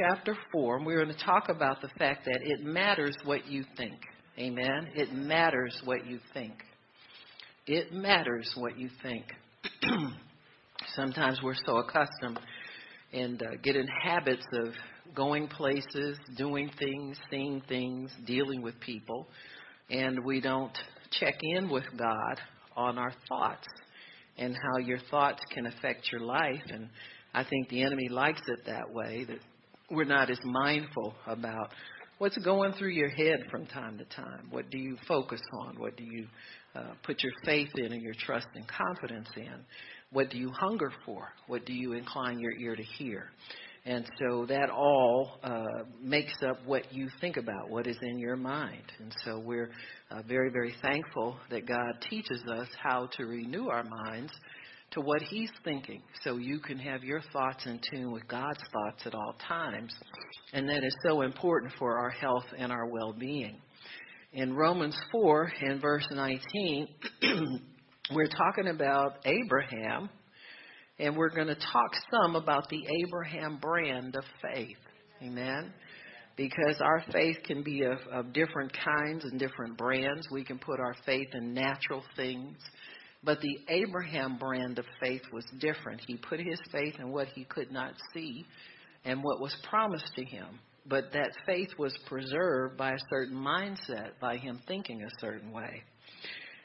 chapter 4, and we're going to talk about the fact that it matters what you think. Amen. It matters what you think. It matters what you think. Sometimes we're so accustomed and uh, get in habits of going places, doing things, seeing things, dealing with people, and we don't check in with God on our thoughts and how your thoughts can affect your life. And I think the enemy likes it that way, that we're not as mindful about what's going through your head from time to time. What do you focus on? What do you uh, put your faith in and your trust and confidence in? What do you hunger for? What do you incline your ear to hear? And so that all uh, makes up what you think about, what is in your mind. And so we're uh, very, very thankful that God teaches us how to renew our minds to what He's thinking so you can have your thoughts in tune with God's thoughts at all times. And that is so important for our health and our well being. In Romans 4 and verse 19, we're talking about Abraham, and we're going to talk some about the Abraham brand of faith. Amen. Because our faith can be of, of different kinds and different brands. We can put our faith in natural things. But the Abraham brand of faith was different. He put his faith in what he could not see and what was promised to him. But that faith was preserved by a certain mindset, by him thinking a certain way.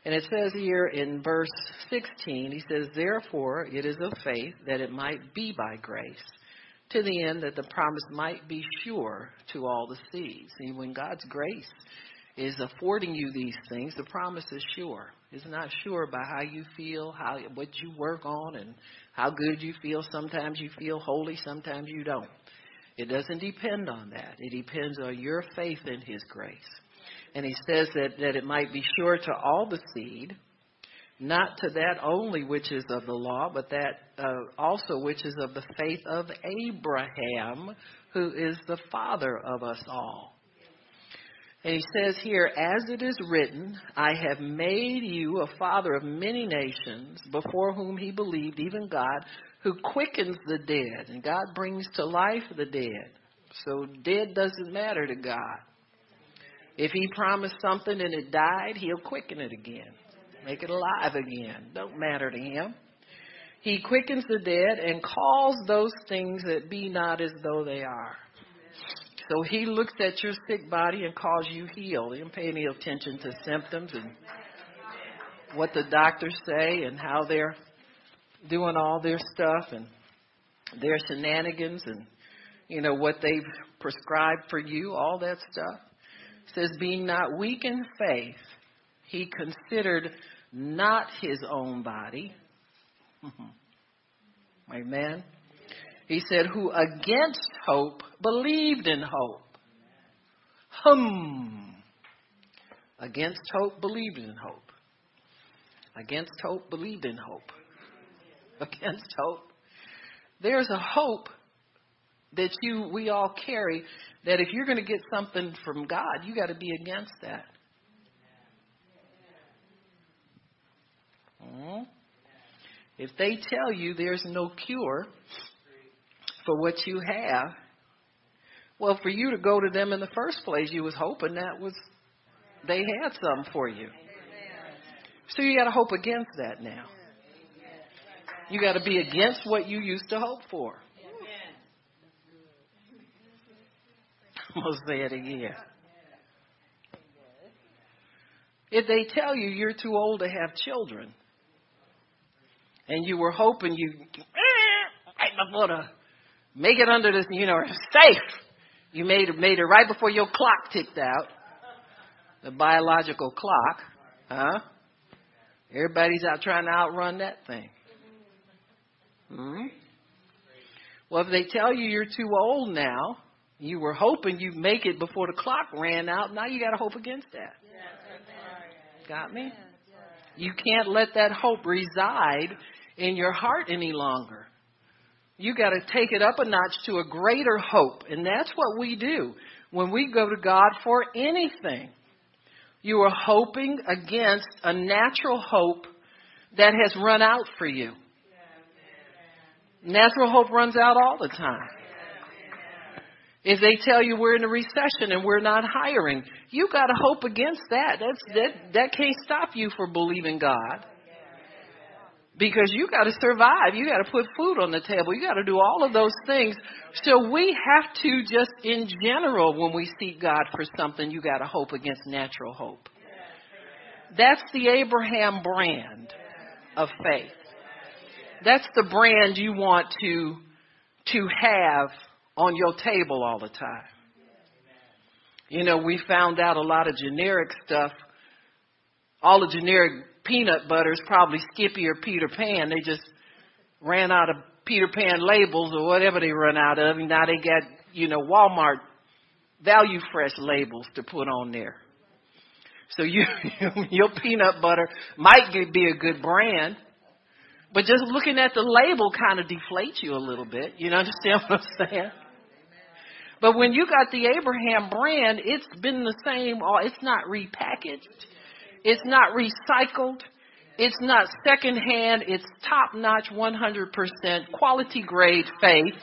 And it says here in verse 16, he says, Therefore it is of faith that it might be by grace, to the end that the promise might be sure to all the seeds. See, when God's grace is affording you these things, the promise is sure. It's not sure by how you feel, how what you work on, and how good you feel. Sometimes you feel holy, sometimes you don't. It doesn't depend on that. It depends on your faith in His grace. And he says that, that it might be sure to all the seed, not to that only which is of the law, but that uh, also which is of the faith of Abraham, who is the father of us all. And he says here, as it is written, I have made you a father of many nations, before whom he believed, even God, who quickens the dead. And God brings to life the dead. So dead doesn't matter to God. If he promised something and it died, he'll quicken it again, make it alive again. Don't matter to him. He quickens the dead and calls those things that be not as though they are. So he looks at your sick body and calls you healed. He don't pay any attention to symptoms and what the doctors say and how they're doing all their stuff and their shenanigans and you know what they've prescribed for you, all that stuff says, being not weak in faith, he considered not his own body. Amen. He said, who against hope believed in hope. Hum. Against hope believed in hope. Against hope believed in hope. Against hope. There's a hope that you we all carry that if you're going to get something from God, you got to be against that. Hmm? If they tell you there's no cure for what you have, well, for you to go to them in the first place, you was hoping that was they had some for you. So you got to hope against that now. You got to be against what you used to hope for. I'm going to say it again. If they tell you you're too old to have children, and you were hoping you right before to make it under this, you know, safe. You made made it right before your clock ticked out, the biological clock, huh? Everybody's out trying to outrun that thing. Hmm? Well, if they tell you you're too old now, you were hoping you'd make it before the clock ran out. Now you got to hope against that. Got me? You can't let that hope reside in your heart any longer. You got to take it up a notch to a greater hope. And that's what we do when we go to God for anything. You are hoping against a natural hope that has run out for you. Natural hope runs out all the time. If they tell you we're in a recession and we're not hiring, you got to hope against that. That's that that can't stop you from believing God. Because you got to survive. You got to put food on the table. You got to do all of those things. So we have to just in general when we seek God for something, you got to hope against natural hope. That's the Abraham brand of faith. That's the brand you want to to have on your table all the time. You know, we found out a lot of generic stuff. All the generic peanut butter is probably Skippy or Peter Pan. They just ran out of Peter Pan labels or whatever they run out of, and now they got, you know, Walmart value fresh labels to put on there. So you, your peanut butter might be a good brand, but just looking at the label kind of deflates you a little bit. You understand what I'm saying? But when you got the Abraham brand, it's been the same. Uh, it's not repackaged. It's not recycled. It's not secondhand. It's top notch, 100% quality grade faith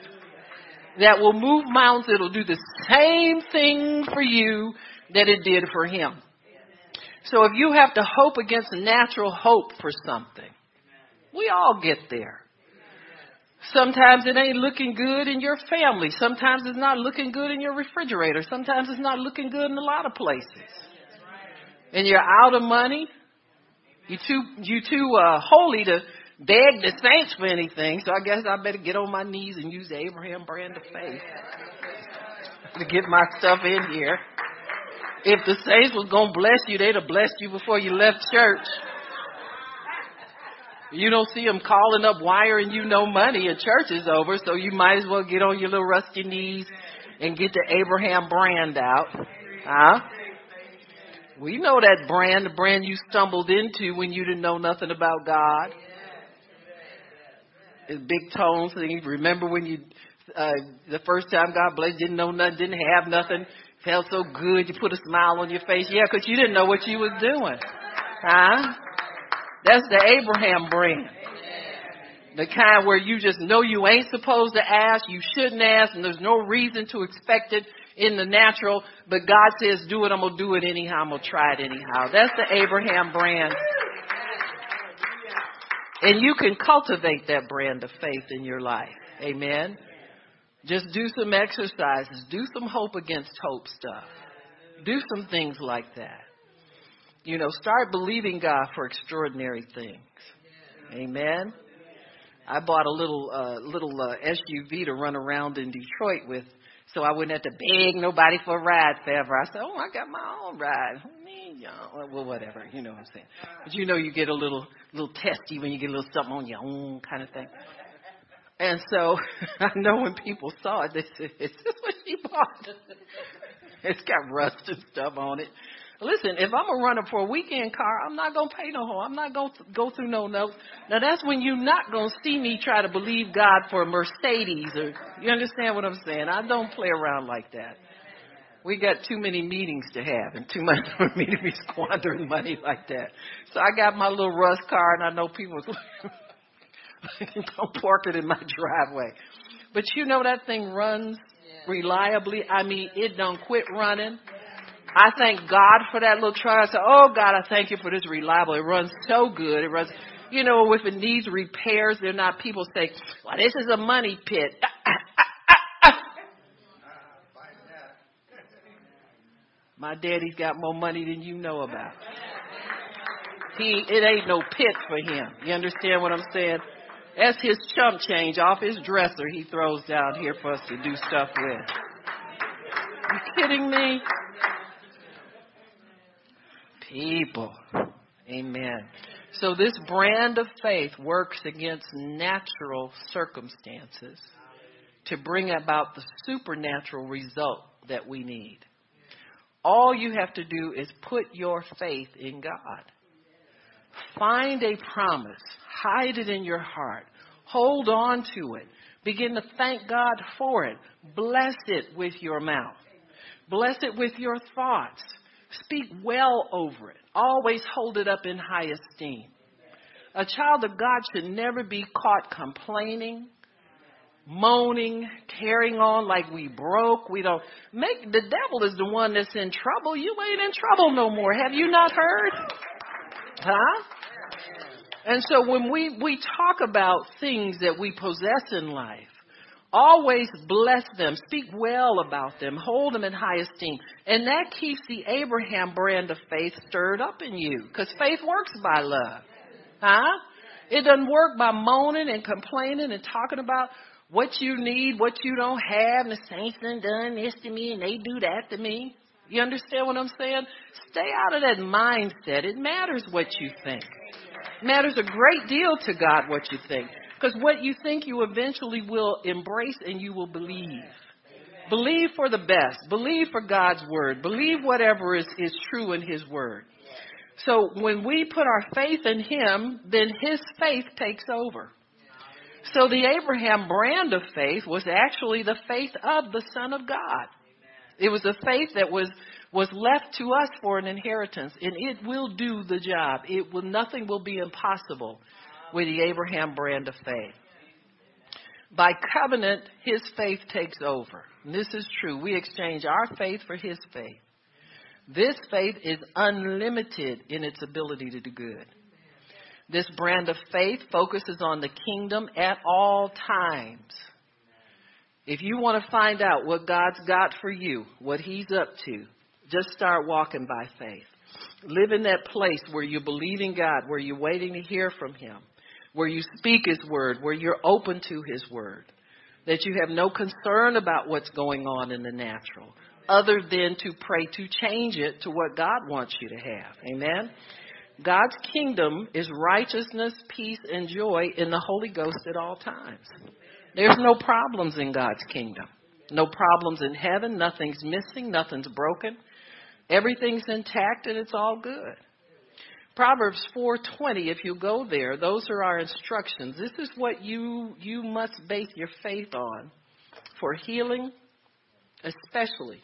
that will move mountains. It'll do the same thing for you that it did for him. So if you have to hope against natural hope for something, we all get there. Sometimes it ain't looking good in your family. Sometimes it's not looking good in your refrigerator. Sometimes it's not looking good in a lot of places. And you're out of money. You too you too uh, holy to beg the saints for anything. So I guess I better get on my knees and use the Abraham brand of faith to get my stuff in here. If the saints was gonna bless you, they'd have blessed you before you left church. You don't see them calling up wiring you no money and church is over, so you might as well get on your little rusty knees and get the Abraham brand out. Huh? We know that brand, the brand you stumbled into when you didn't know nothing about God. It's big tones. Remember when you, uh, the first time God blessed, didn't know nothing, didn't have nothing, felt so good, you put a smile on your face. Yeah, because you didn't know what you was doing. Huh? That's the Abraham brand. The kind where you just know you ain't supposed to ask, you shouldn't ask, and there's no reason to expect it in the natural, but God says, do it, I'm gonna do it anyhow, I'm gonna try it anyhow. That's the Abraham brand. And you can cultivate that brand of faith in your life. Amen. Just do some exercises, do some hope against hope stuff. Do some things like that. You know, start believing God for extraordinary things. Amen. I bought a little uh, little uh, SUV to run around in Detroit with, so I wouldn't have to beg nobody for a ride forever. I said, "Oh, I got my own ride." Well, whatever, you know what I'm saying. But you know, you get a little little testy when you get a little something on your own kind of thing. And so I know when people saw it, they said, "Is this what she bought?" it's got rust and stuff on it. Listen, if I'm a runner for a weekend car, I'm not gonna pay no home. I'm not gonna go through no notes. Now that's when you're not gonna see me try to believe God for a Mercedes or you understand what I'm saying? I don't play around like that. We got too many meetings to have and too much for me to be squandering money like that. So I got my little rust car and I know people don't park it in my driveway. But you know that thing runs reliably. I mean, it don't quit running. I thank God for that little truck. I said, Oh God, I thank you for this reliable. It runs so good. It runs, you know, if it needs repairs, they're not people say, Well, this is a money pit. My daddy's got more money than you know about. He, it ain't no pit for him. You understand what I'm saying? That's his chump change off his dresser he throws down here for us to do stuff with. You kidding me? People. Amen. So this brand of faith works against natural circumstances to bring about the supernatural result that we need. All you have to do is put your faith in God. Find a promise, hide it in your heart, hold on to it, begin to thank God for it, bless it with your mouth, bless it with your thoughts Speak well over it. Always hold it up in high esteem. A child of God should never be caught complaining moaning, carrying on like we broke. We don't make the devil is the one that's in trouble. You ain't in trouble no more. Have you not heard? Huh? And so when we, we talk about things that we possess in life, always bless them, speak well about them, hold them in high esteem. And that keeps the Abraham brand of faith stirred up in you because faith works by love. Huh? It doesn't work by moaning and complaining and talking about what you need, what you don't have, and the saints done done this to me and they do that to me. You understand what I'm saying? Stay out of that mindset. It matters what you think. It matters a great deal to God what you think. Because what you think you eventually will embrace and you will believe. Believe for the best. Believe for God's word. Believe whatever is, is true in His word. So when we put our faith in Him, then His faith takes over. So the Abraham brand of faith was actually the faith of the Son of God. It was a faith that was was left to us for an inheritance, and it will do the job. It will nothing will be impossible with the Abraham brand of faith. By covenant, his faith takes over. And this is true. We exchange our faith for his faith. This faith is unlimited in its ability to do good. This brand of faith focuses on the kingdom at all times. If you want to find out what God's got for you, what He's up to, just start walking by faith. Live in that place where you believe in God, where you're waiting to hear from Him, where you speak His word, where you're open to His word, that you have no concern about what's going on in the natural, other than to pray to change it to what God wants you to have. Amen? God's kingdom is righteousness, peace, and joy in the Holy Ghost at all times. There's no problems in God's kingdom. No problems in heaven. Nothing's missing. Nothing's broken. Everything's intact and it's all good. Proverbs 4:20 if you go there those are our instructions. This is what you you must base your faith on for healing especially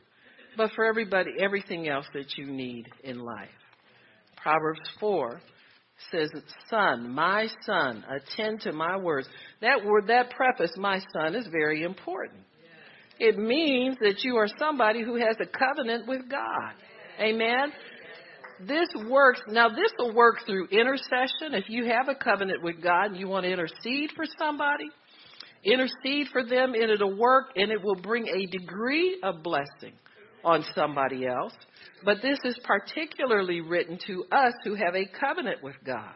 but for everybody everything else that you need in life. Proverbs 4 says, Son, my son, attend to my words. That word, that preface, my son, is very important. It means that you are somebody who has a covenant with God. Amen. This works, now this will work through intercession. If you have a covenant with God and you want to intercede for somebody, intercede for them and it'll work and it will bring a degree of blessing on somebody else. But this is particularly written to us who have a covenant with God.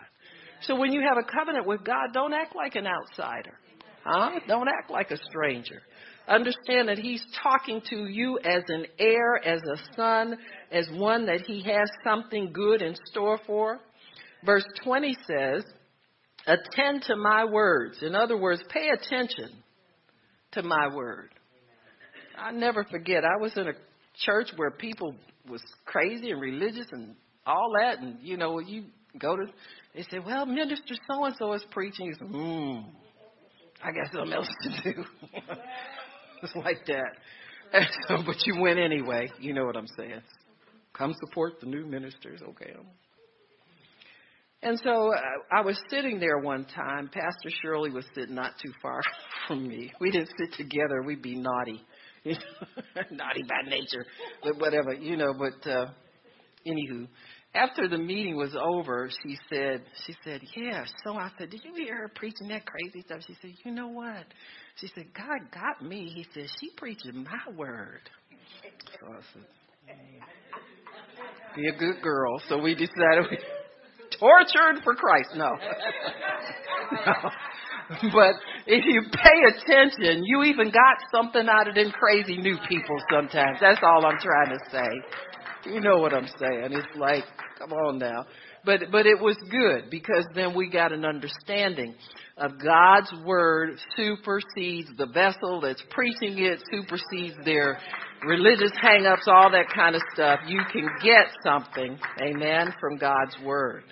So when you have a covenant with God, don't act like an outsider. Huh? Don't act like a stranger. Understand that he's talking to you as an heir, as a son, as one that he has something good in store for. Verse 20 says, Attend to my words. In other words, pay attention to my word. I never forget, I was in a church where people was crazy and religious and all that, and you know, you go to, they say, well, Minister so and so is preaching. You say, hmm, I got something else to do. it's like that. So, but you went anyway. You know what I'm saying. Come support the new ministers, okay? And so uh, I was sitting there one time. Pastor Shirley was sitting not too far from me. We didn't sit together. We'd be naughty. naughty by nature, but whatever, you know. But uh, anywho, after the meeting was over, she said, she said, yeah. So I said, did you hear her preaching that crazy stuff? She said, you know what? She said, God got me. He said, she preaching my word. So I said, be a good girl. So we decided we tortured for Christ. No. no. but if you pay attention, you even got something out of them crazy new people sometimes. That's all I'm trying to say. You know what I'm saying. It's like, come on now. But but it was good because then we got an understanding of God's word supersedes the vessel that's preaching it, supersedes their religious hang-ups, all that kind of stuff. You can get something, amen, from God's word.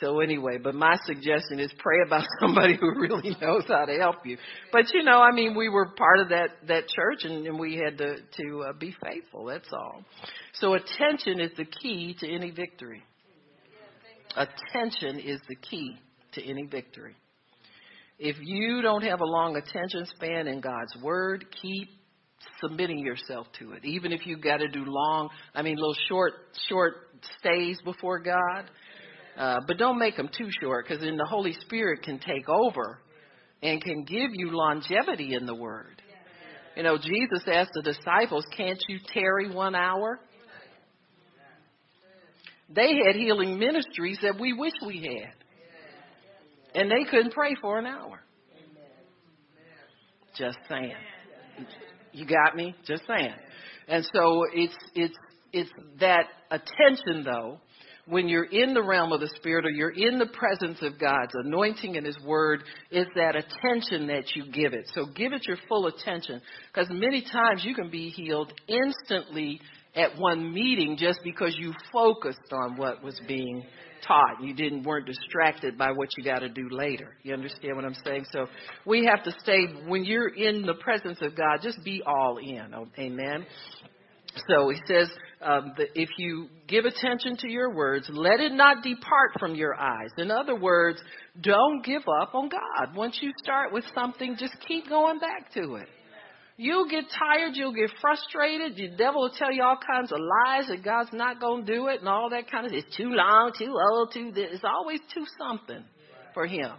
So anyway, but my suggestion is pray about somebody who really knows how to help you. But you know, I mean, we were part of that that church, and, and we had to to uh, be faithful. That's all. So attention is the key to any victory. Attention is the key to any victory. If you don't have a long attention span in God's Word, keep submitting yourself to it. Even if you've got to do long, I mean, little short, short stays before God. Uh, but don't make them too short because then the Holy Spirit can take over and can give you longevity in the Word. You know, Jesus asked the disciples, Can't you tarry one hour? They had healing ministries that we wish we had. And they couldn't pray for an hour. Just saying. You got me? Just saying. And so it's it's it's that attention though when you're in the realm of the Spirit or you're in the presence of God's anointing and His Word, is that attention that you give it. So give it your full attention. Because many times you can be healed instantly at one meeting just because you focused on what was being taught. You didn't weren't distracted by what you got to do later. You understand what I'm saying? So we have to stay when you're in the presence of God, just be all in. Amen. So he says, um, if you give attention to your words, let it not depart from your eyes. In other words, don't give up on God. Once you start with something, just keep going back to it. You'll get tired, you'll get frustrated, the devil will tell you all kinds of lies that God's not going to do it and all that kind of it's too long, too old, too this. It's always too something for him.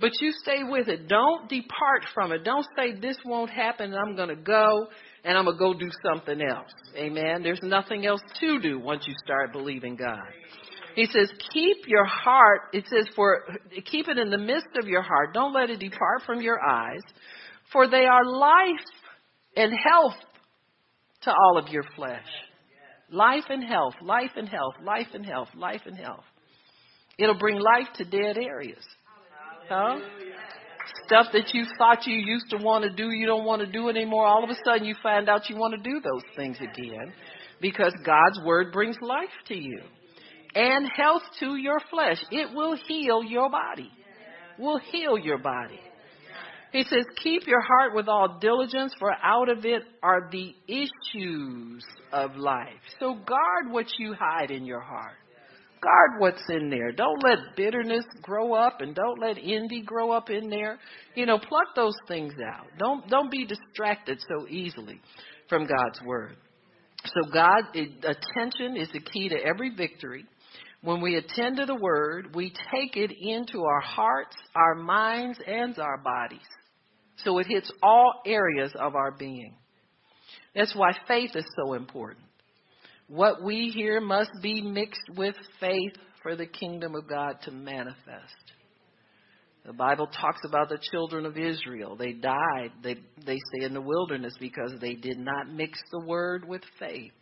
But you stay with it. Don't depart from it. Don't say this won't happen and I'm going to go and I'm going to go do something else. Amen. There's nothing else to do once you start believing God. He says, keep your heart, it says, for, keep it in the midst of your heart. Don't let it depart from your eyes, for they are life and health to all of your flesh. Life and health, life and health, life and health, life and health. It'll bring life to dead areas. Huh? Stuff that you thought you used to want to do, you don't want to do anymore. All of a sudden, you find out you want to do those things again because God's word brings life to you and health to your flesh. It will heal your body. Will heal your body. He says, Keep your heart with all diligence, for out of it are the issues of life. So guard what you hide in your heart. Guard what's in there. Don't let bitterness grow up and don't let envy grow up in there. You know, pluck those things out. Don't don't be distracted so easily from God's word. So God attention is the key to every victory. When we attend to the word, we take it into our hearts, our minds, and our bodies. So it hits all areas of our being. That's why faith is so important. What we hear must be mixed with faith for the kingdom of God to manifest. The Bible talks about the children of Israel. They died, they, they say, in the wilderness because they did not mix the word with faith.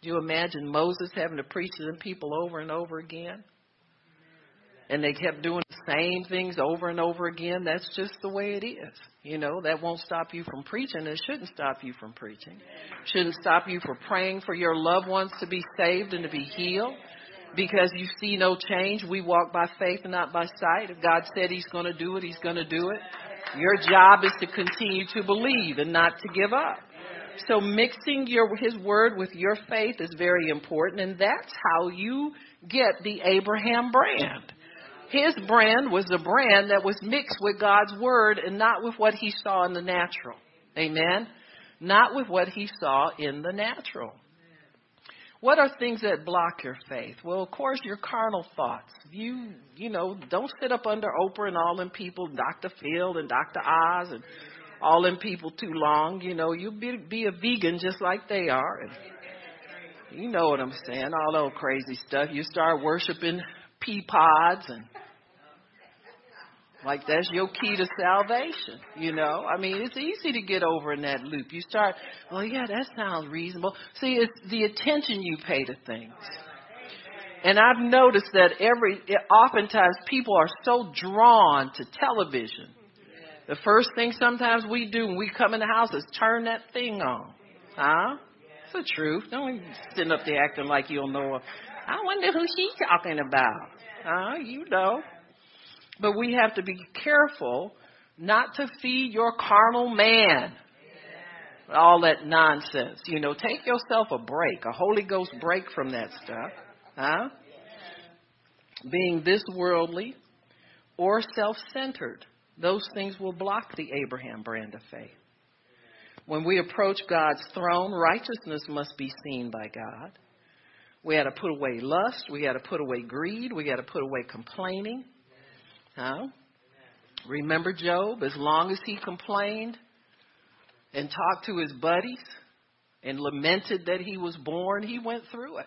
Do you imagine Moses having to preach to them people over and over again? And they kept doing the same things over and over again, that's just the way it is. You know, that won't stop you from preaching. It shouldn't stop you from preaching. It Shouldn't stop you from praying for your loved ones to be saved and to be healed. Because you see no change. We walk by faith and not by sight. If God said He's going to do it, He's going to do it. Your job is to continue to believe and not to give up. So mixing your His word with your faith is very important, and that's how you get the Abraham brand. His brand was a brand that was mixed with God's word and not with what he saw in the natural. Amen? Not with what he saw in the natural. What are things that block your faith? Well, of course, your carnal thoughts. You, you know, don't sit up under Oprah and all them people, Dr. Phil and Dr. Oz and all them people too long. You know, you be, be a vegan just like they are. And you know what I'm saying? All that crazy stuff. You start worshiping pea pods and like that's your key to salvation, you know. I mean, it's easy to get over in that loop. You start, well, yeah, that sounds reasonable. See, it's the attention you pay to things. And I've noticed that every, oftentimes people are so drawn to television. The first thing sometimes we do when we come in the house is turn that thing on. Huh? It's the truth. Don't sit up there acting like you don't know. I wonder who she's talking about. Huh? You know. But we have to be careful not to feed your carnal man all that nonsense. You know, take yourself a break, a Holy Ghost break from that stuff. Huh? Being this worldly or self centered. those things will block the Abraham brand of faith. When we approach God's throne, righteousness must be seen by God. We had to put away lust. We had to put away greed. We had to put away complaining. Huh? Remember Job? As long as he complained and talked to his buddies and lamented that he was born, he went through it.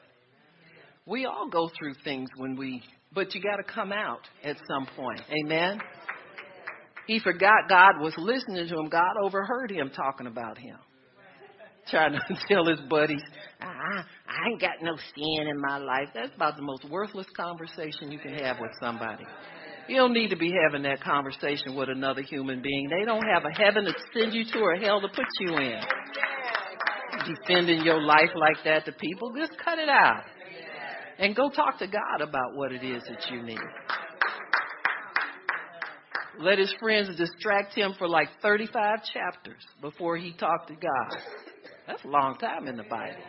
We all go through things when we, but you got to come out at some point. Amen? He forgot God was listening to him. God overheard him talking about him. Trying to tell his buddies, I, I ain't got no sin in my life. That's about the most worthless conversation you can have with somebody. You don't need to be having that conversation with another human being. They don't have a heaven to send you to or hell to put you in. Defending your life like that to people, just cut it out. And go talk to God about what it is that you need. Let his friends distract him for like 35 chapters before he talked to God. That's a long time in the Bible.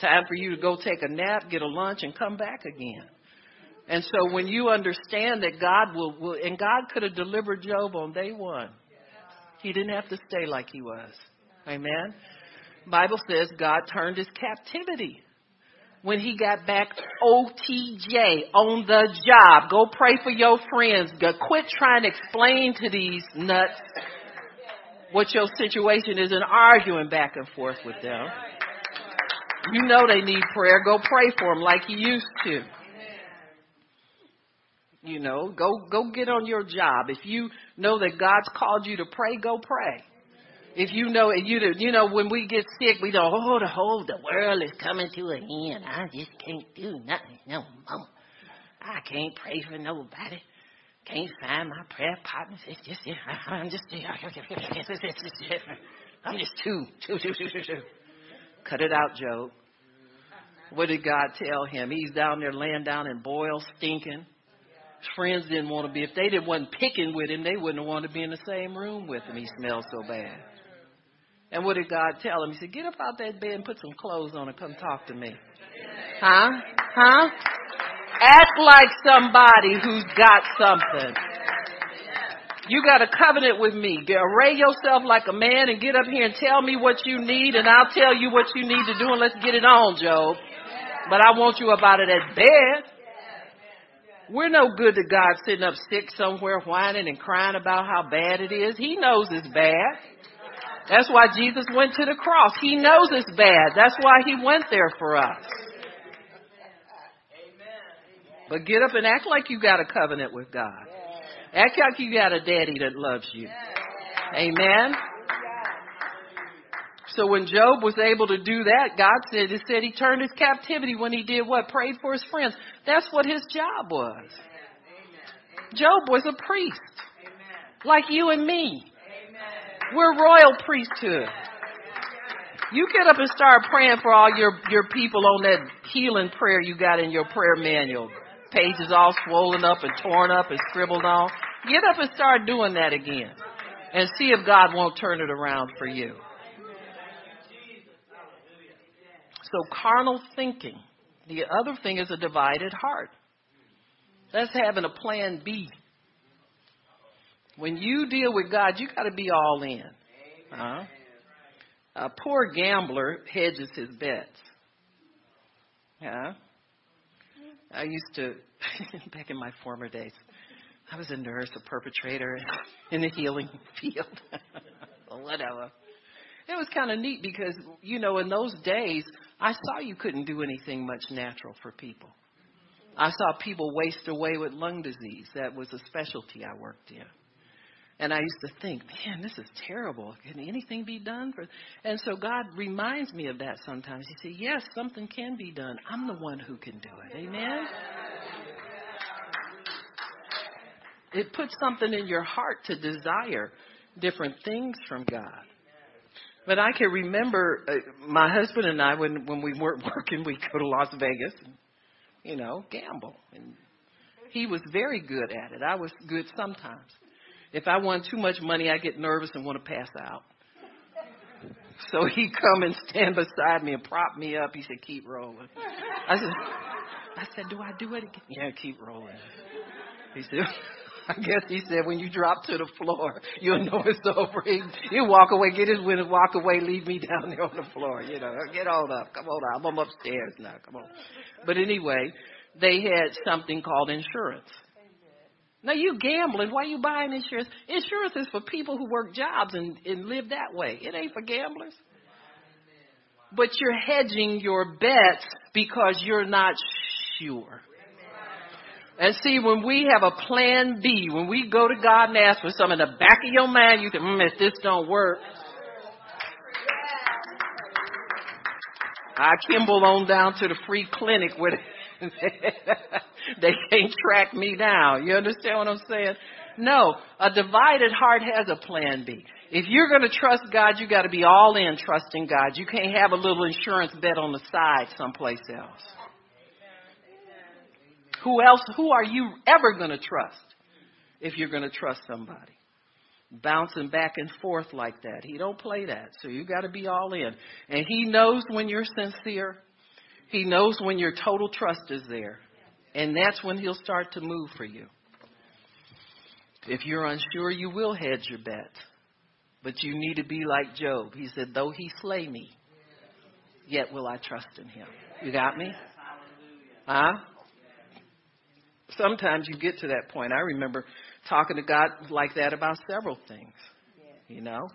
Time for you to go take a nap, get a lunch, and come back again. And so when you understand that God will, will and God could have delivered Job on day one. He didn't have to stay like he was. Amen. Bible says God turned his captivity when he got back OTJ on the job. Go pray for your friends. Go quit trying to explain to these nuts what your situation is and arguing back and forth with them. You know they need prayer. Go pray for them like you used to. You know, go go get on your job. If you know that God's called you to pray, go pray. If you know, you you know, when we get sick, we don't. Oh, the whole the world is coming to an end. I just can't do nothing no more. I can't pray for nobody. Can't find my prayer partners. It's just, I'm just, I'm just too, too, too, too, too, too. Cut it out, Job. What did God tell him? He's down there laying down in boils, stinking. His friends didn't want to be. If they didn't wasn't picking with him, they wouldn't wanted to be in the same room with him. He smelled so bad. And what did God tell him? He said, Get up out that bed and put some clothes on and come talk to me. Huh? Huh? Act like somebody who's got something. You got a covenant with me. Array yourself like a man and get up here and tell me what you need, and I'll tell you what you need to do, and let's get it on, Job. But I want you about it at bed. We're no good to God sitting up sick somewhere whining and crying about how bad it is. He knows it's bad. That's why Jesus went to the cross. He knows it's bad. That's why he went there for us. But get up and act like you got a covenant with God. Act like you got a daddy that loves you. Amen. So when Job was able to do that, God said it said he turned his captivity when he did what? Prayed for his friends. That's what his job was. Job was a priest. Like you and me. We're royal priesthood. You get up and start praying for all your, your people on that healing prayer you got in your prayer manual. Pages all swollen up and torn up and scribbled on. Get up and start doing that again. And see if God won't turn it around for you. So carnal thinking. The other thing is a divided heart. That's having a plan B. When you deal with God, you got to be all in. Uh-huh. A poor gambler hedges his bets. Yeah. I used to, back in my former days, I was a nurse, a perpetrator in the healing field. Whatever. It was kind of neat because, you know, in those days, I saw you couldn't do anything much natural for people. I saw people waste away with lung disease. That was a specialty I worked in. And I used to think, man, this is terrible. Can anything be done? For... And so God reminds me of that sometimes. He said, yes, something can be done. I'm the one who can do it. Amen? It puts something in your heart to desire different things from God. But I can remember uh, my husband and I, when, when we weren't working, we'd go to Las Vegas and, you know, gamble. And he was very good at it. I was good sometimes. If I want too much money, I get nervous and want to pass out. So he'd come and stand beside me and prop me up. He said, "Keep rolling." I said, "I said, do I do it again?" Yeah, keep rolling. He said, I guess he said when you drop to the floor, you'll know it's over. He, he'll walk away, get his window, walk away, leave me down there on the floor. You know, get on up. Come on up. I'm upstairs now. Come on. But anyway, they had something called insurance. Now you gambling. Why you buying insurance? Insurance is for people who work jobs and, and live that way. It ain't for gamblers. But you're hedging your bets because you're not sure. And see, when we have a plan B, when we go to God and ask for something in the back of your mind, you think, mm, if this don't work, I Kimball on down to the free clinic where they can't track me down. You understand what I'm saying? No, a divided heart has a plan B. If you're going to trust God, you got to be all in trusting God. You can't have a little insurance bet on the side someplace else. Who else, who are you ever going to trust if you're going to trust somebody? Bouncing back and forth like that. He don't play that. So you got to be all in. And he knows when you're sincere. He knows when your total trust is there. And that's when he'll start to move for you. If you're unsure, you will hedge your bet. But you need to be like Job. He said, Though he slay me, yet will I trust in him. You got me? Huh? Sometimes you get to that point. I remember talking to God like that about several things. You know?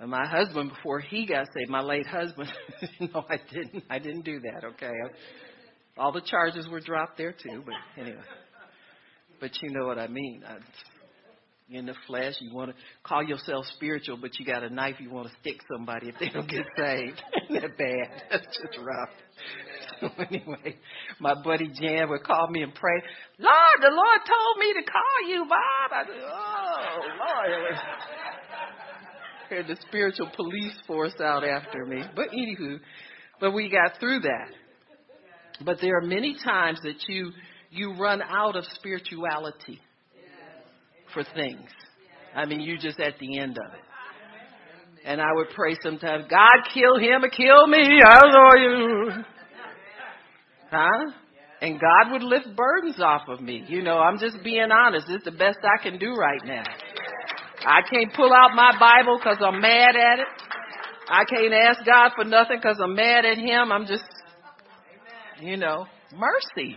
And my husband, before he got saved, my late husband, no, I didn't. I didn't do that. Okay, all the charges were dropped there too. But anyway, but you know what I mean. I, in the flesh, you want to call yourself spiritual, but you got a knife you want to stick somebody if they don't get saved. That bad? That's just rough. So anyway, my buddy Jan would call me and pray, Lord, the Lord told me to call you, Bob. I said, Oh, Lord. The spiritual police force out after me. But anywho, but we got through that. But there are many times that you you run out of spirituality for things. I mean, you're just at the end of it. And I would pray sometimes, God, kill him or kill me. I know you. Huh? And God would lift burdens off of me. You know, I'm just being honest. It's the best I can do right now. I can't pull out my Bible because I'm mad at it. I can't ask God for nothing because I'm mad at Him. I'm just, you know, mercy.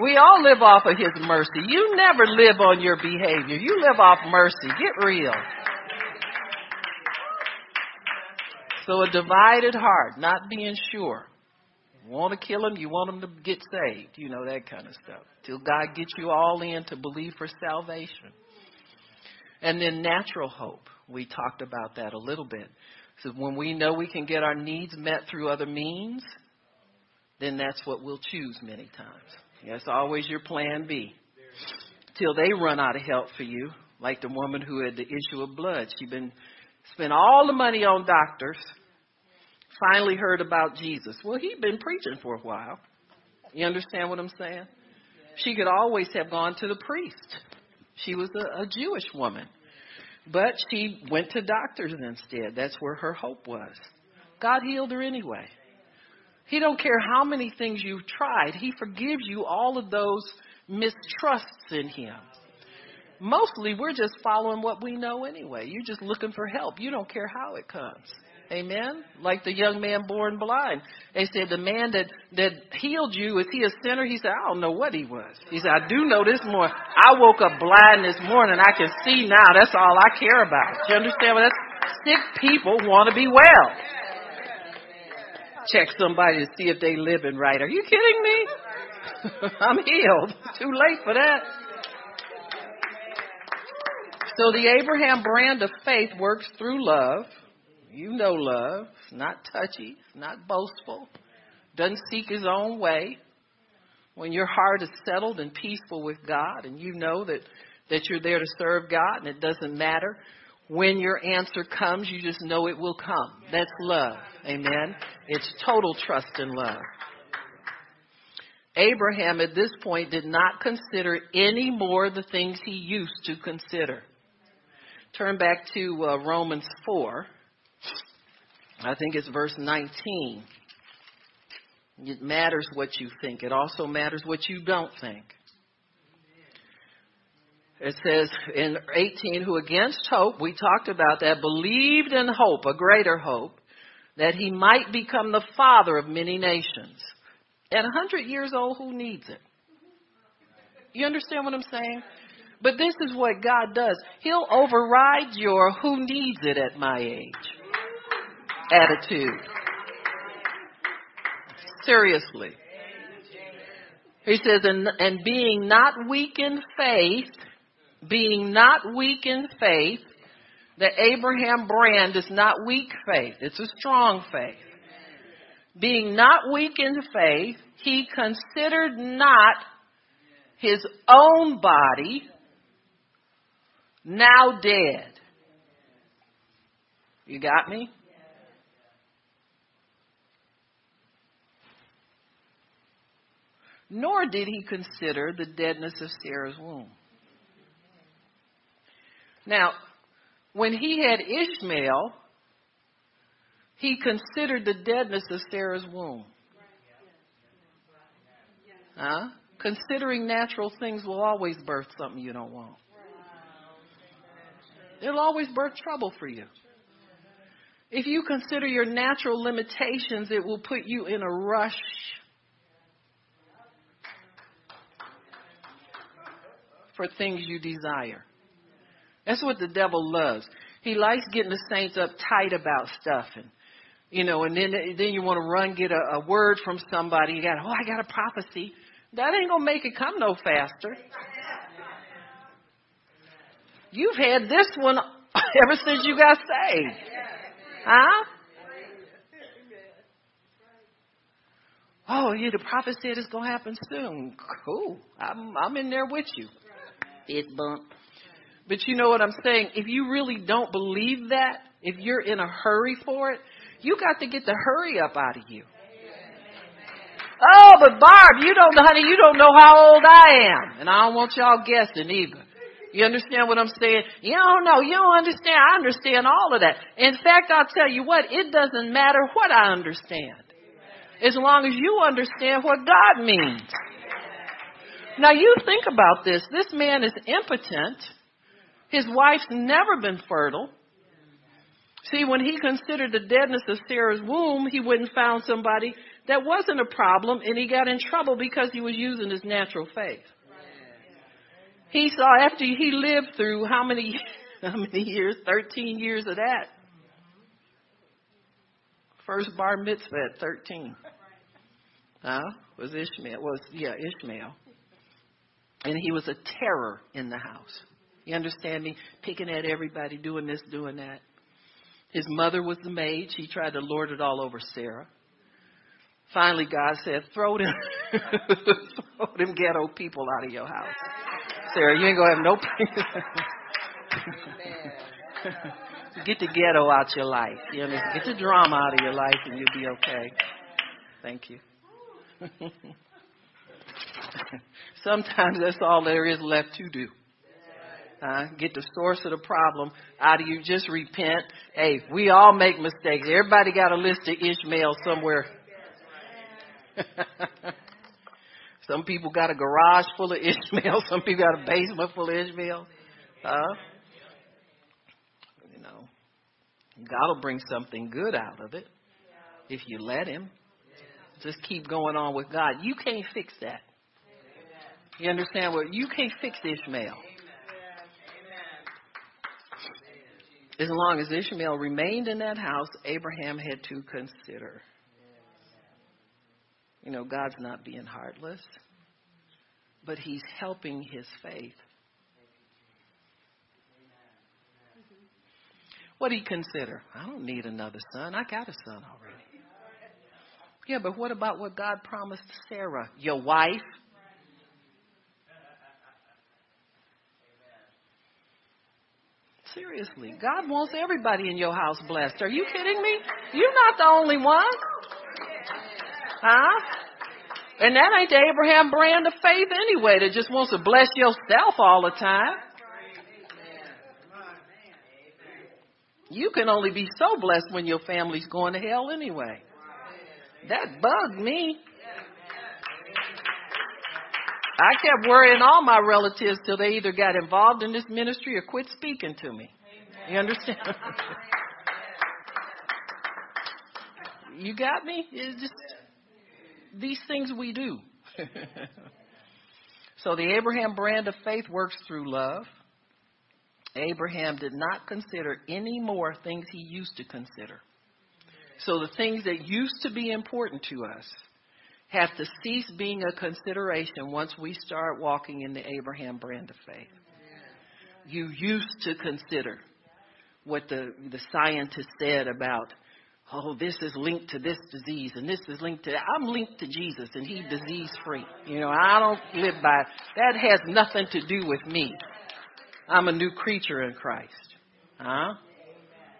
We all live off of His mercy. You never live on your behavior. You live off mercy. Get real. So a divided heart, not being sure. Want to kill him, you want him to get saved, you know, that kind of stuff. Till God gets you all in to believe for salvation. And then natural hope. We talked about that a little bit. So when we know we can get our needs met through other means, then that's what we'll choose many times. That's always your plan B. Till they run out of help for you, like the woman who had the issue of blood. She'd been spent all the money on doctors, finally heard about Jesus. Well, he'd been preaching for a while. You understand what I'm saying? She could always have gone to the priest. She was a, a Jewish woman. But she went to doctors instead. That's where her hope was. God healed her anyway. He don't care how many things you've tried. He forgives you all of those mistrusts in him. Mostly we're just following what we know anyway. You're just looking for help. You don't care how it comes. Amen. Like the young man born blind. They said the man that that healed you is he a sinner? He said I don't know what he was. He said I do know this morning. I woke up blind this morning. I can see now. That's all I care about. You understand? Well, that's sick people want to be well. Check somebody to see if they living right. Are you kidding me? I'm healed. Too late for that. So the Abraham brand of faith works through love you know love. It's not touchy. It's not boastful. Doesn't seek his own way. When your heart is settled and peaceful with God and you know that, that you're there to serve God and it doesn't matter when your answer comes, you just know it will come. That's love. Amen. It's total trust and love. Abraham at this point did not consider any more the things he used to consider. Turn back to uh, Romans 4. I think it's verse 19. It matters what you think. It also matters what you don't think. It says in 18, who against hope, we talked about that, believed in hope, a greater hope, that he might become the father of many nations. At 100 years old, who needs it? You understand what I'm saying? But this is what God does. He'll override your who needs it at my age attitude. Seriously. He says, and, and being not weak in faith, being not weak in faith, the Abraham brand is not weak faith, it's a strong faith. Being not weak in faith, he considered not his own body now dead. You got me? Nor did he consider the deadness of Sarah's womb. Now, when he had Ishmael, he considered the deadness of Sarah's womb. Huh? Considering natural things will always birth something you don't want. It'll always birth trouble for you. If you consider your natural limitations, it will put you in a rush. For things you desire. That's what the devil loves. He likes getting the saints uptight about stuff and you know, and then then you want to run get a, a word from somebody. You got, oh, I got a prophecy. That ain't gonna make it come no faster. You've had this one ever since you got saved, huh? Oh, yeah, the prophet said it's gonna happen soon. Cool. I'm I'm in there with you. It bump. But you know what I'm saying? If you really don't believe that, if you're in a hurry for it, you got to get the hurry up out of you. Oh, but Barb, you don't know, honey, you don't know how old I am. And I don't want y'all guessing either. You understand what I'm saying? You don't know. You don't understand. I understand all of that. In fact, I'll tell you what, it doesn't matter what I understand. As long as you understand what God means. Now you think about this. This man is impotent. His wife's never been fertile. See, when he considered the deadness of Sarah's womb, he and found somebody that wasn't a problem, and he got in trouble because he was using his natural faith. He saw after he lived through how many how many years? Thirteen years of that. First bar mitzvah at thirteen. Huh? Was Ishmael was yeah, Ishmael. And he was a terror in the house. You understand me? Picking at everybody, doing this, doing that. His mother was the maid. She tried to lord it all over Sarah. Finally, God said, throw them, throw them ghetto people out of your house. Sarah, you ain't going to have no Get the ghetto out of your life. You know, get the drama out of your life and you'll be okay. Thank you. Sometimes that's all there is left to do. Uh, get the source of the problem out of you. Just repent. Hey, we all make mistakes. Everybody got a list of Ishmael somewhere. Some people got a garage full of Ishmael. Some people got a basement full of Ishmael. Huh? You know, God will bring something good out of it if you let Him. Just keep going on with God. You can't fix that. You understand what? You can't fix Ishmael. As long as Ishmael remained in that house, Abraham had to consider. You know, God's not being heartless, but He's helping his faith. What do you consider? I don't need another son. I got a son already. Yeah, but what about what God promised Sarah, your wife? Seriously, God wants everybody in your house blessed. Are you kidding me? You're not the only one. Huh? And that ain't the Abraham brand of faith anyway that just wants to bless yourself all the time. You can only be so blessed when your family's going to hell anyway. That bugged me. I kept worrying all my relatives till they either got involved in this ministry or quit speaking to me. You understand? you got me? It's just these things we do. so the Abraham brand of faith works through love. Abraham did not consider any more things he used to consider. So the things that used to be important to us have to cease being a consideration once we start walking in the Abraham brand of faith. You used to consider what the, the scientists said about, oh, this is linked to this disease and this is linked to, I'm linked to Jesus and he's disease free. You know, I don't live by, that has nothing to do with me. I'm a new creature in Christ. Huh?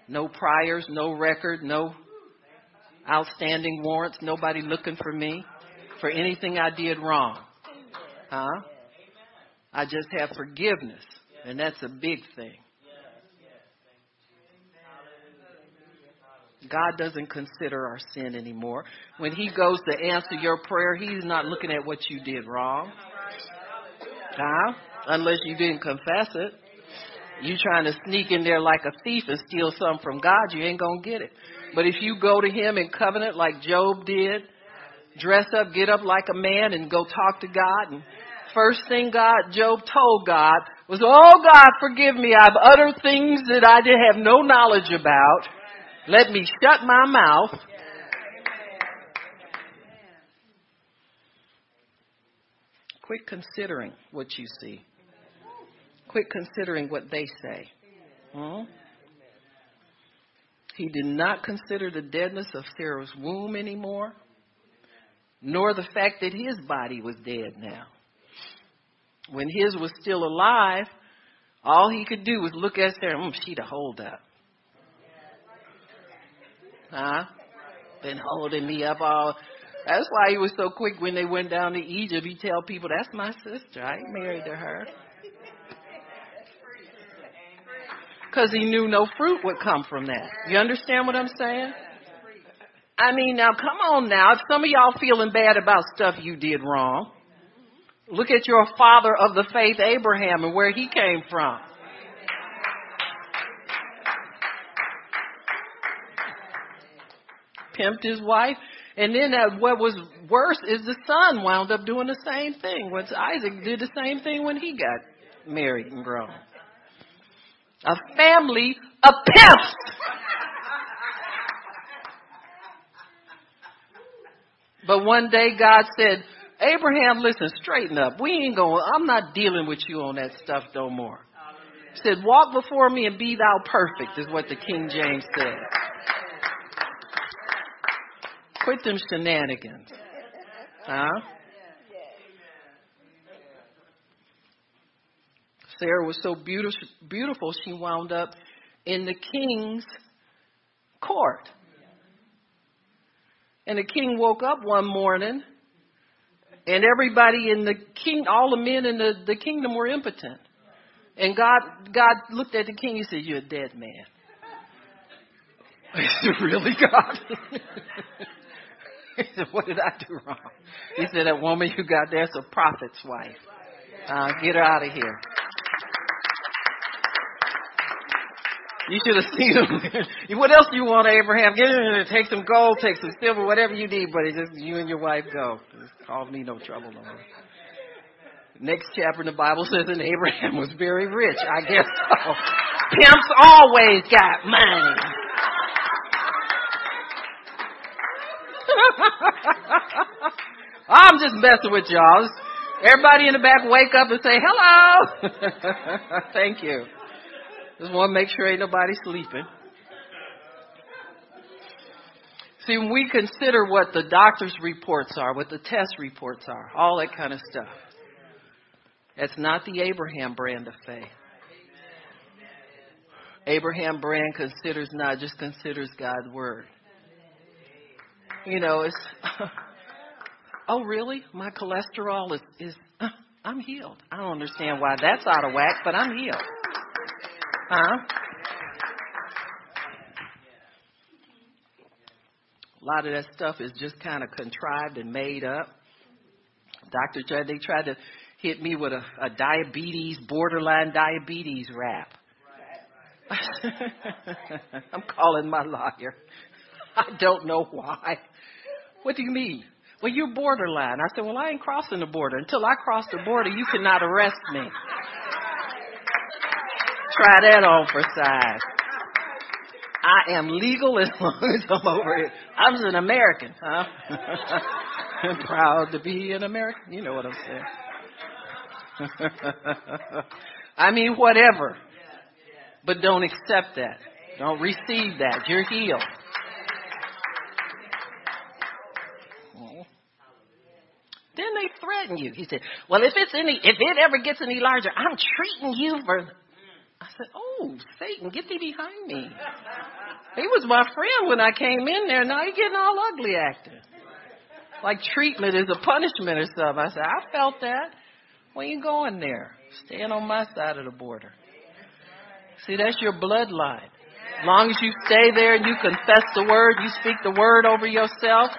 No priors, no record, no outstanding warrants, nobody looking for me for anything I did wrong. Huh? I just have forgiveness, and that's a big thing. God doesn't consider our sin anymore. When He goes to answer your prayer, He's not looking at what you did wrong. Huh? Unless you didn't confess it. You trying to sneak in there like a thief and steal something from God, you ain't gonna get it. But if you go to Him in covenant like Job did, dress up, get up like a man, and go talk to God. And first thing God, Job told God was, "Oh God, forgive me. I've uttered things that I didn't have no knowledge about. Let me shut my mouth." Quit considering what you see. Quit considering what they say. Hmm? He did not consider the deadness of Sarah's womb anymore, nor the fact that his body was dead now. When his was still alive, all he could do was look at Sarah, mm, she'd have hold up. Huh? Been holding me up all. That's why he was so quick when they went down to Egypt. He tell people, that's my sister. I ain't married to her. because he knew no fruit would come from that. You understand what I'm saying? I mean, now come on now. If some of y'all feeling bad about stuff you did wrong, look at your father of the faith, Abraham, and where he came from. Pimped his wife. And then uh, what was worse is the son wound up doing the same thing. When Isaac did the same thing when he got married and grown a family of pimps. But one day God said, Abraham, listen, straighten up. We ain't going, I'm not dealing with you on that stuff no more. He said, walk before me and be thou perfect is what the King James said. Quit them shenanigans. Huh? Sarah was so beautiful, she wound up in the king's court. And the king woke up one morning, and everybody in the king, all the men in the, the kingdom were impotent. And God, God looked at the king. He said, "You're a dead man." I said, "Really, God?" he said, "What did I do wrong?" He said, "That woman you got there's a prophet's wife. Uh, get her out of here." You should have seen him. what else do you want, Abraham? Get in there, take some gold, take some silver, whatever you need, but just you and your wife go. Just cause me no trouble no more. Next chapter in the Bible says that Abraham was very rich. I guess so. Pimps always got money. I'm just messing with y'all. Everybody in the back wake up and say hello. Thank you. Just want to make sure ain't nobody sleeping. See, when we consider what the doctor's reports are, what the test reports are, all that kind of stuff, that's not the Abraham brand of faith. Abraham brand considers not just considers God's word. You know, it's oh really? My cholesterol is is I'm healed. I don't understand why that's out of whack, but I'm healed. Huh? A lot of that stuff is just kind of contrived and made up. Doctor tried, they tried to hit me with a, a diabetes, borderline diabetes rap. I'm calling my lawyer. I don't know why. What do you mean? Well, you're borderline. I said, Well, I ain't crossing the border. Until I cross the border, you cannot arrest me. Try that on for size. I am legal as long as I'm over here. I'm an American, huh? I'm proud to be an American. You know what I'm saying. I mean, whatever. But don't accept that. Don't receive that. You're healed. Then they threaten you. He said, Well, if it's any, if it ever gets any larger, I'm treating you for. I said, Oh, Satan, get thee behind me. He was my friend when I came in there. Now he's getting all ugly acting. Like treatment is a punishment or something. I said, I felt that. Where you going there? Staying on my side of the border. See, that's your bloodline. As long as you stay there and you confess the word, you speak the word over yourself,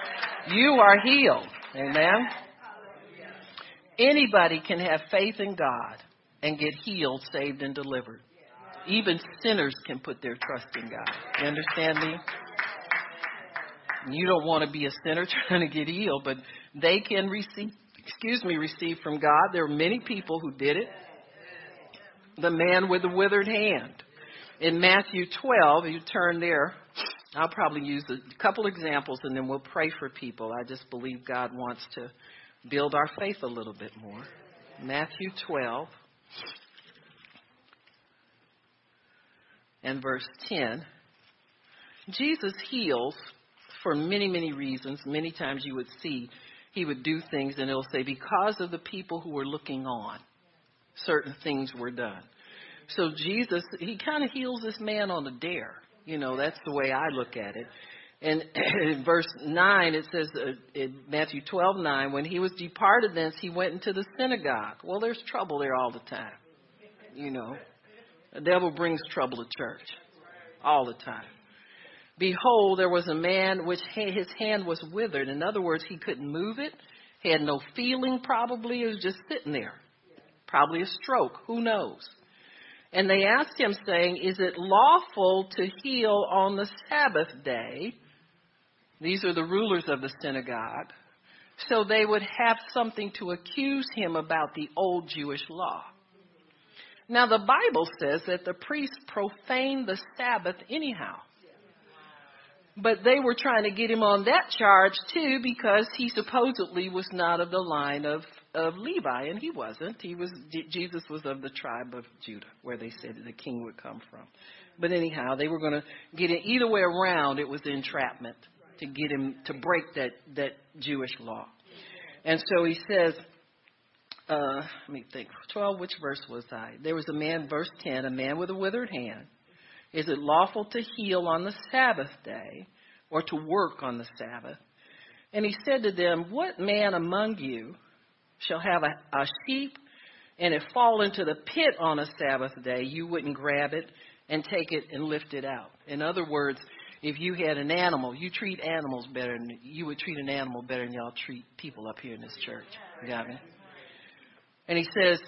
you are healed. Amen. Anybody can have faith in God and get healed, saved, and delivered. Even sinners can put their trust in God. You understand me? You don't want to be a sinner trying to get healed, but they can receive, excuse me, receive from God. There are many people who did it. The man with the withered hand. In Matthew 12, you turn there, I'll probably use a couple examples and then we'll pray for people. I just believe God wants to build our faith a little bit more. Matthew 12 and verse 10. Jesus heals for many, many reasons. Many times you would see he would do things and it'll say, because of the people who were looking on, certain things were done. So Jesus, he kind of heals this man on a dare. You know, that's the way I look at it. And in verse 9, it says uh, in Matthew 12, 9, when he was departed thence, he went into the synagogue. Well, there's trouble there all the time. You know, the devil brings trouble to church all the time. Behold, there was a man which his hand was withered. In other words, he couldn't move it. He had no feeling, probably. It was just sitting there. Probably a stroke. Who knows? And they asked him, saying, Is it lawful to heal on the Sabbath day? These are the rulers of the synagogue. So they would have something to accuse him about the old Jewish law. Now, the Bible says that the priests profaned the Sabbath anyhow. But they were trying to get him on that charge too because he supposedly was not of the line of, of Levi, and he wasn't. He was Jesus was of the tribe of Judah, where they said the king would come from. But anyhow, they were going to get it either way around. It was entrapment to get him to break that that Jewish law. And so he says, uh, let me think. Twelve. Which verse was I? There was a man. Verse ten. A man with a withered hand is it lawful to heal on the Sabbath day or to work on the Sabbath? And he said to them, What man among you shall have a, a sheep and it fall into the pit on a Sabbath day, you wouldn't grab it and take it and lift it out. In other words, if you had an animal, you treat animals better than you would treat an animal better than y'all treat people up here in this church. You got me? And he says,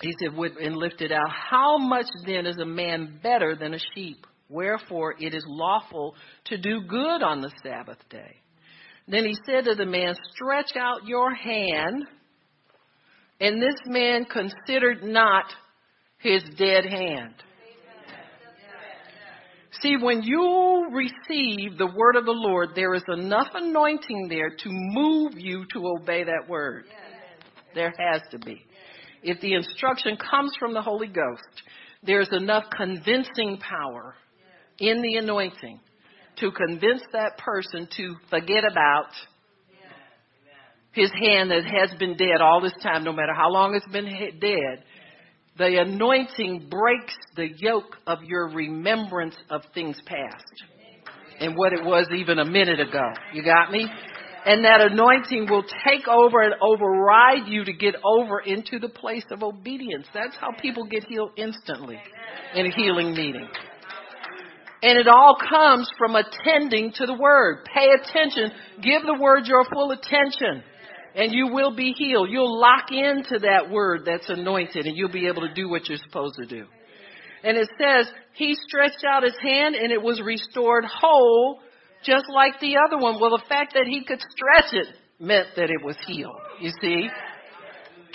he said, and lifted out, How much then is a man better than a sheep? Wherefore it is lawful to do good on the Sabbath day. Then he said to the man, Stretch out your hand. And this man considered not his dead hand. See, when you receive the word of the Lord, there is enough anointing there to move you to obey that word. There has to be if the instruction comes from the Holy Ghost, there's enough convincing power in the anointing to convince that person to forget about his hand that has been dead all this time, no matter how long it's been dead. The anointing breaks the yoke of your remembrance of things past and what it was even a minute ago. You got me? And that anointing will take over and override you to get over into the place of obedience. That's how people get healed instantly in a healing meeting. And it all comes from attending to the word. Pay attention. Give the word your full attention. And you will be healed. You'll lock into that word that's anointed and you'll be able to do what you're supposed to do. And it says, he stretched out his hand and it was restored whole, just like the other one. Well, the fact that he could stretch it meant that it was healed. You see?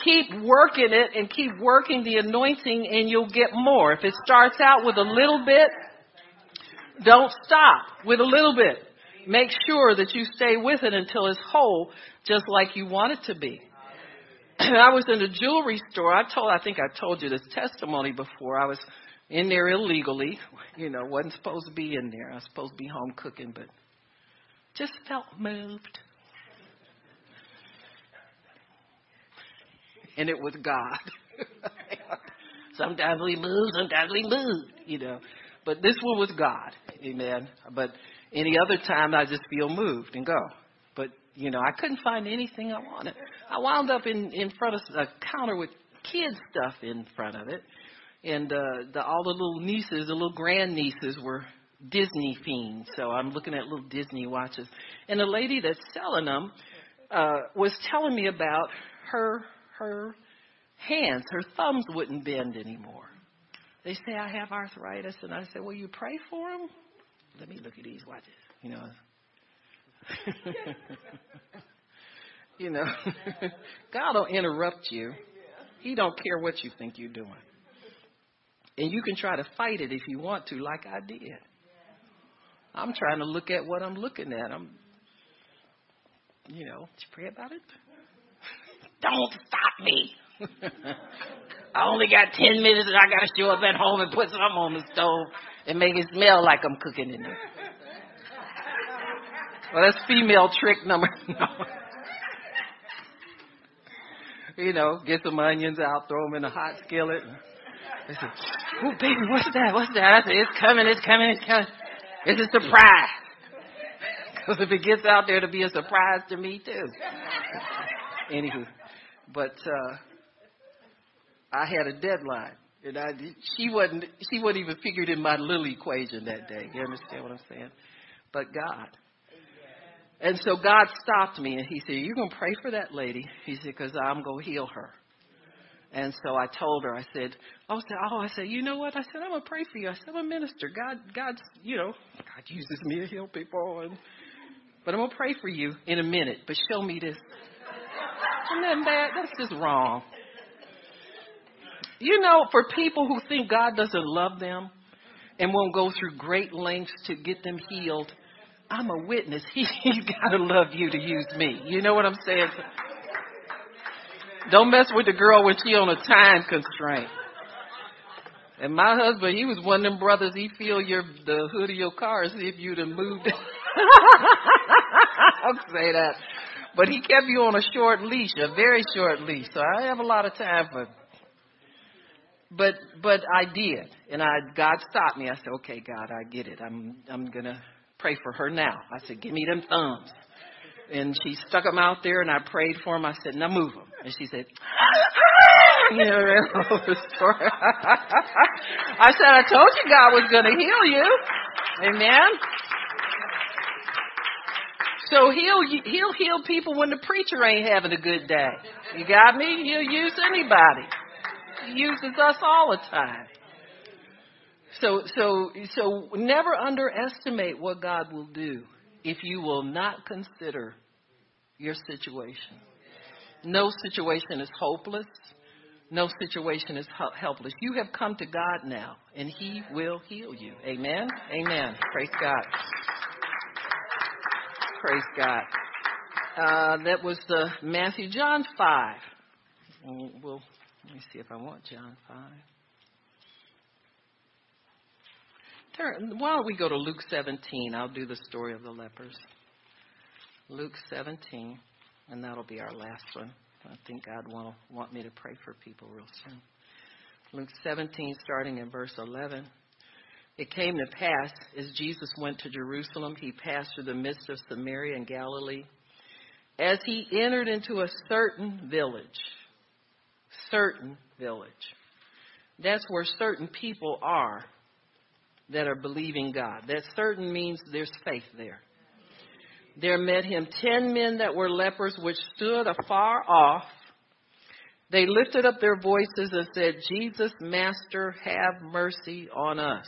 Keep working it and keep working the anointing and you'll get more. If it starts out with a little bit, don't stop with a little bit. Make sure that you stay with it until it's whole, just like you want it to be. I was in a jewelry store. I told, I think I told you this testimony before. I was in there illegally. You know, wasn't supposed to be in there. I was supposed to be home cooking, but just felt moved. And it was God. sometimes we move, sometimes we move, you know. But this one was God. Amen. But any other time I just feel moved and go. But, you know, I couldn't find anything I wanted. I wound up in, in front of a counter with kids stuff in front of it and uh, the, all the little nieces, the little grand nieces, were Disney fiends. So I'm looking at little Disney watches, and the lady that's selling them uh, was telling me about her her hands. Her thumbs wouldn't bend anymore. They say I have arthritis, and I said, "Well, you pray for them." Let me look at these watches. You know. you know, God will interrupt you. He don't care what you think you're doing. And you can try to fight it if you want to, like I did. I'm trying to look at what I'm looking at. I'm, you know, did you pray about it? Don't stop me. I only got 10 minutes and I got to show up at home and put something on the stove and make it smell like I'm cooking in there. Well, that's female trick number. No. you know, get some onions out, throw them in a hot skillet. I said, oh, baby, what's that? What's that? I said, it's coming, it's coming, it's coming. It's a surprise. Because if it gets out there to be a surprise to me, too. Anywho, but uh, I had a deadline. And I, she wasn't, she wasn't even figured in my little equation that day. You understand what I'm saying? But God. And so God stopped me and he said, You're to pray for that lady. He said, Because I'm to heal her. And so I told her, I said, oh, I said, oh, I said, you know what? I said, I'm gonna pray for you. I said, I'm a minister. God, God's, you know, God uses me to heal people, and but I'm gonna pray for you in a minute. But show me this. Isn't that bad? That's just wrong. You know, for people who think God doesn't love them and won't go through great lengths to get them healed, I'm a witness. He, he's got to love you to use me. You know what I'm saying? Don't mess with the girl when she on a time constraint. And my husband, he was one of them brothers. He feel your the hood of your car see if you'd have moved. I'll say that, but he kept you on a short leash, a very short leash. So I have a lot of time for. But but I did, and I God stopped me. I said, okay, God, I get it. I'm I'm gonna pray for her now. I said, give me them thumbs. And she stuck them out there, and I prayed for him. I said, now move them. And she said, you know, the story. I said, I told you God was going to heal you. Amen. So he'll he'll heal people when the preacher ain't having a good day. You got me? He'll use anybody. He uses us all the time. So so so never underestimate what God will do if you will not consider your situation. No situation is hopeless. No situation is helpless. You have come to God now, and He will heal you. Amen. Amen. Praise God. Praise God. Uh, that was the Matthew, John five. Well, let me see if I want John five. Turn, we go to Luke 17? I'll do the story of the lepers. Luke 17, and that'll be our last one. I think God will want me to pray for people real soon. Luke 17, starting in verse 11. It came to pass, as Jesus went to Jerusalem, he passed through the midst of Samaria and Galilee. As he entered into a certain village, certain village. That's where certain people are that are believing God. That certain means there's faith there. There met him ten men that were lepers, which stood afar off. They lifted up their voices and said, Jesus, Master, have mercy on us.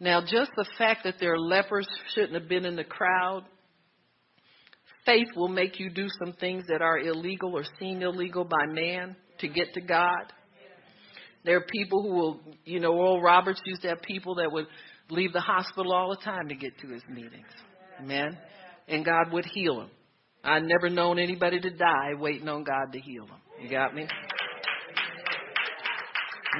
Now, just the fact that they're lepers shouldn't have been in the crowd. Faith will make you do some things that are illegal or seem illegal by man to get to God. There are people who will, you know, Oral Roberts used to have people that would leave the hospital all the time to get to his meetings. Amen. And God would heal them. I never known anybody to die waiting on God to heal them. You got me?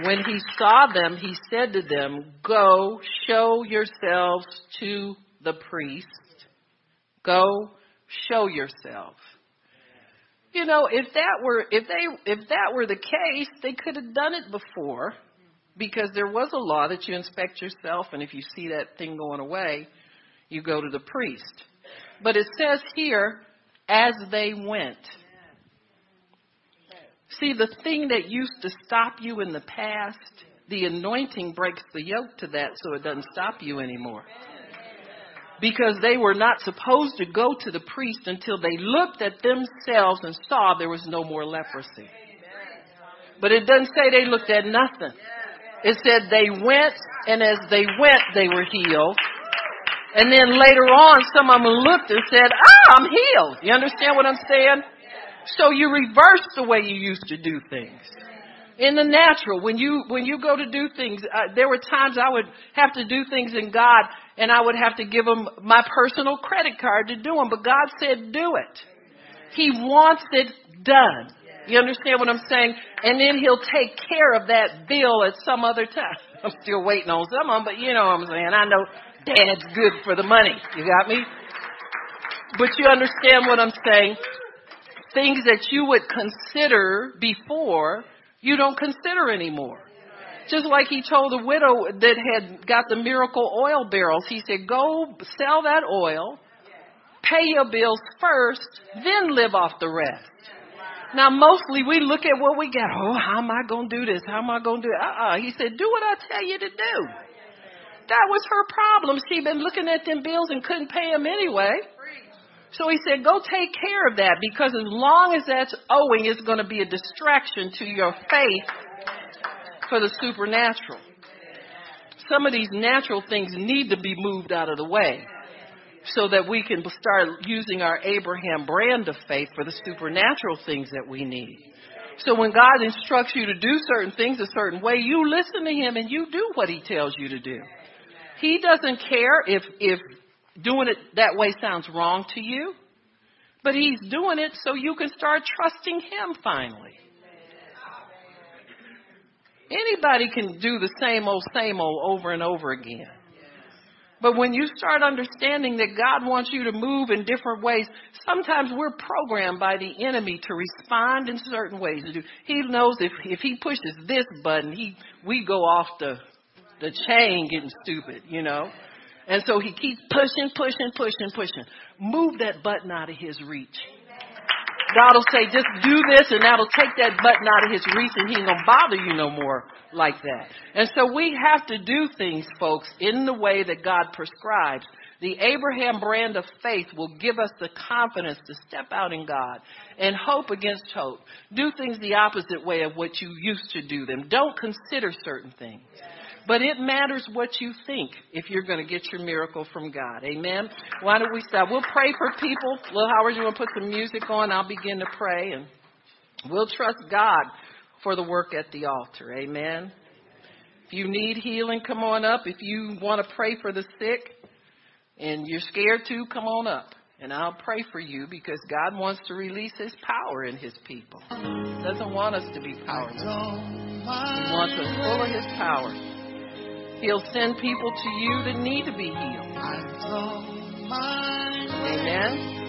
When he saw them, he said to them, Go show yourselves to the priest. Go show yourself. You know, if that were if they if that were the case, they could have done it before because there was a law that you inspect yourself and if you see that thing going away, you go to the priest. But it says here, as they went. See, the thing that used to stop you in the past, the anointing breaks the yoke to that so it doesn't stop you anymore. Because they were not supposed to go to the priest until they looked at themselves and saw there was no more leprosy. But it doesn't say they looked at nothing. It said they went, and as they went, they were healed. And then later on, some of them looked and said, ah, I'm healed. You understand what I'm saying? So you reverse the way you used to do things. In the natural, when you, when you go to do things, uh, there were times I would have to do things in God and I would have to give him my personal credit card to do them, but God said do it. He wants it done. You understand what I'm saying? And then he'll take care of that bill at some other time. I'm still waiting on some of them, but you know what I'm saying. I know dad's good for the money. You got me? But you understand what I'm saying? Things that you would consider before, you don't consider anymore. Just like he told the widow that had got the miracle oil barrels, he said, go sell that oil, pay your bills first, then live off the rest. Now, mostly we look at what we got. Oh, how am I going to do this? How am I going to do it? Uh-uh. He said, do what I tell you to do. That was her problem. She'd been looking at them bills and couldn't pay them anyway. So he said, go take care of that because as long as that's owing, it's going to be a distraction to your faith for the supernatural. Some of these natural things need to be moved out of the way so that we can start using our Abraham brand of faith for the supernatural things that we need. So when God instructs you to do certain things a certain way, you listen to him and you do what he tells you to do. He doesn't care if if doing it that way sounds wrong to you, but he's doing it so you can start trusting him finally. Anybody can do the same old, same old over and over again. But when you start understanding that God wants you to move in different ways, sometimes we're programmed by the enemy to respond in certain ways. He knows if if he pushes this button, he we go off the the chain getting stupid, you know. And so he keeps pushing, pushing, pushing, pushing. Move that button out of his reach. God will say, just do this and that'll take that button out of his reach and he ain't gonna bother you no more like that. And so we have to do things, folks, in the way that God prescribes. The Abraham brand of faith will give us the confidence to step out in God and hope against hope. Do things the opposite way of what you used to do them. Don't consider certain things. But it matters what you think if you're going to get your miracle from God. Amen. Why don't we stop? We'll pray for people. Lil Howard, you want to put some music on? I'll begin to pray and we'll trust God for the work at the altar. Amen. If you need healing, come on up. If you want to pray for the sick and you're scared to, come on up. And I'll pray for you because God wants to release His power in His people. He doesn't want us to be powerless. He wants us full of His power. He'll send people to you that need to be healed. Amen.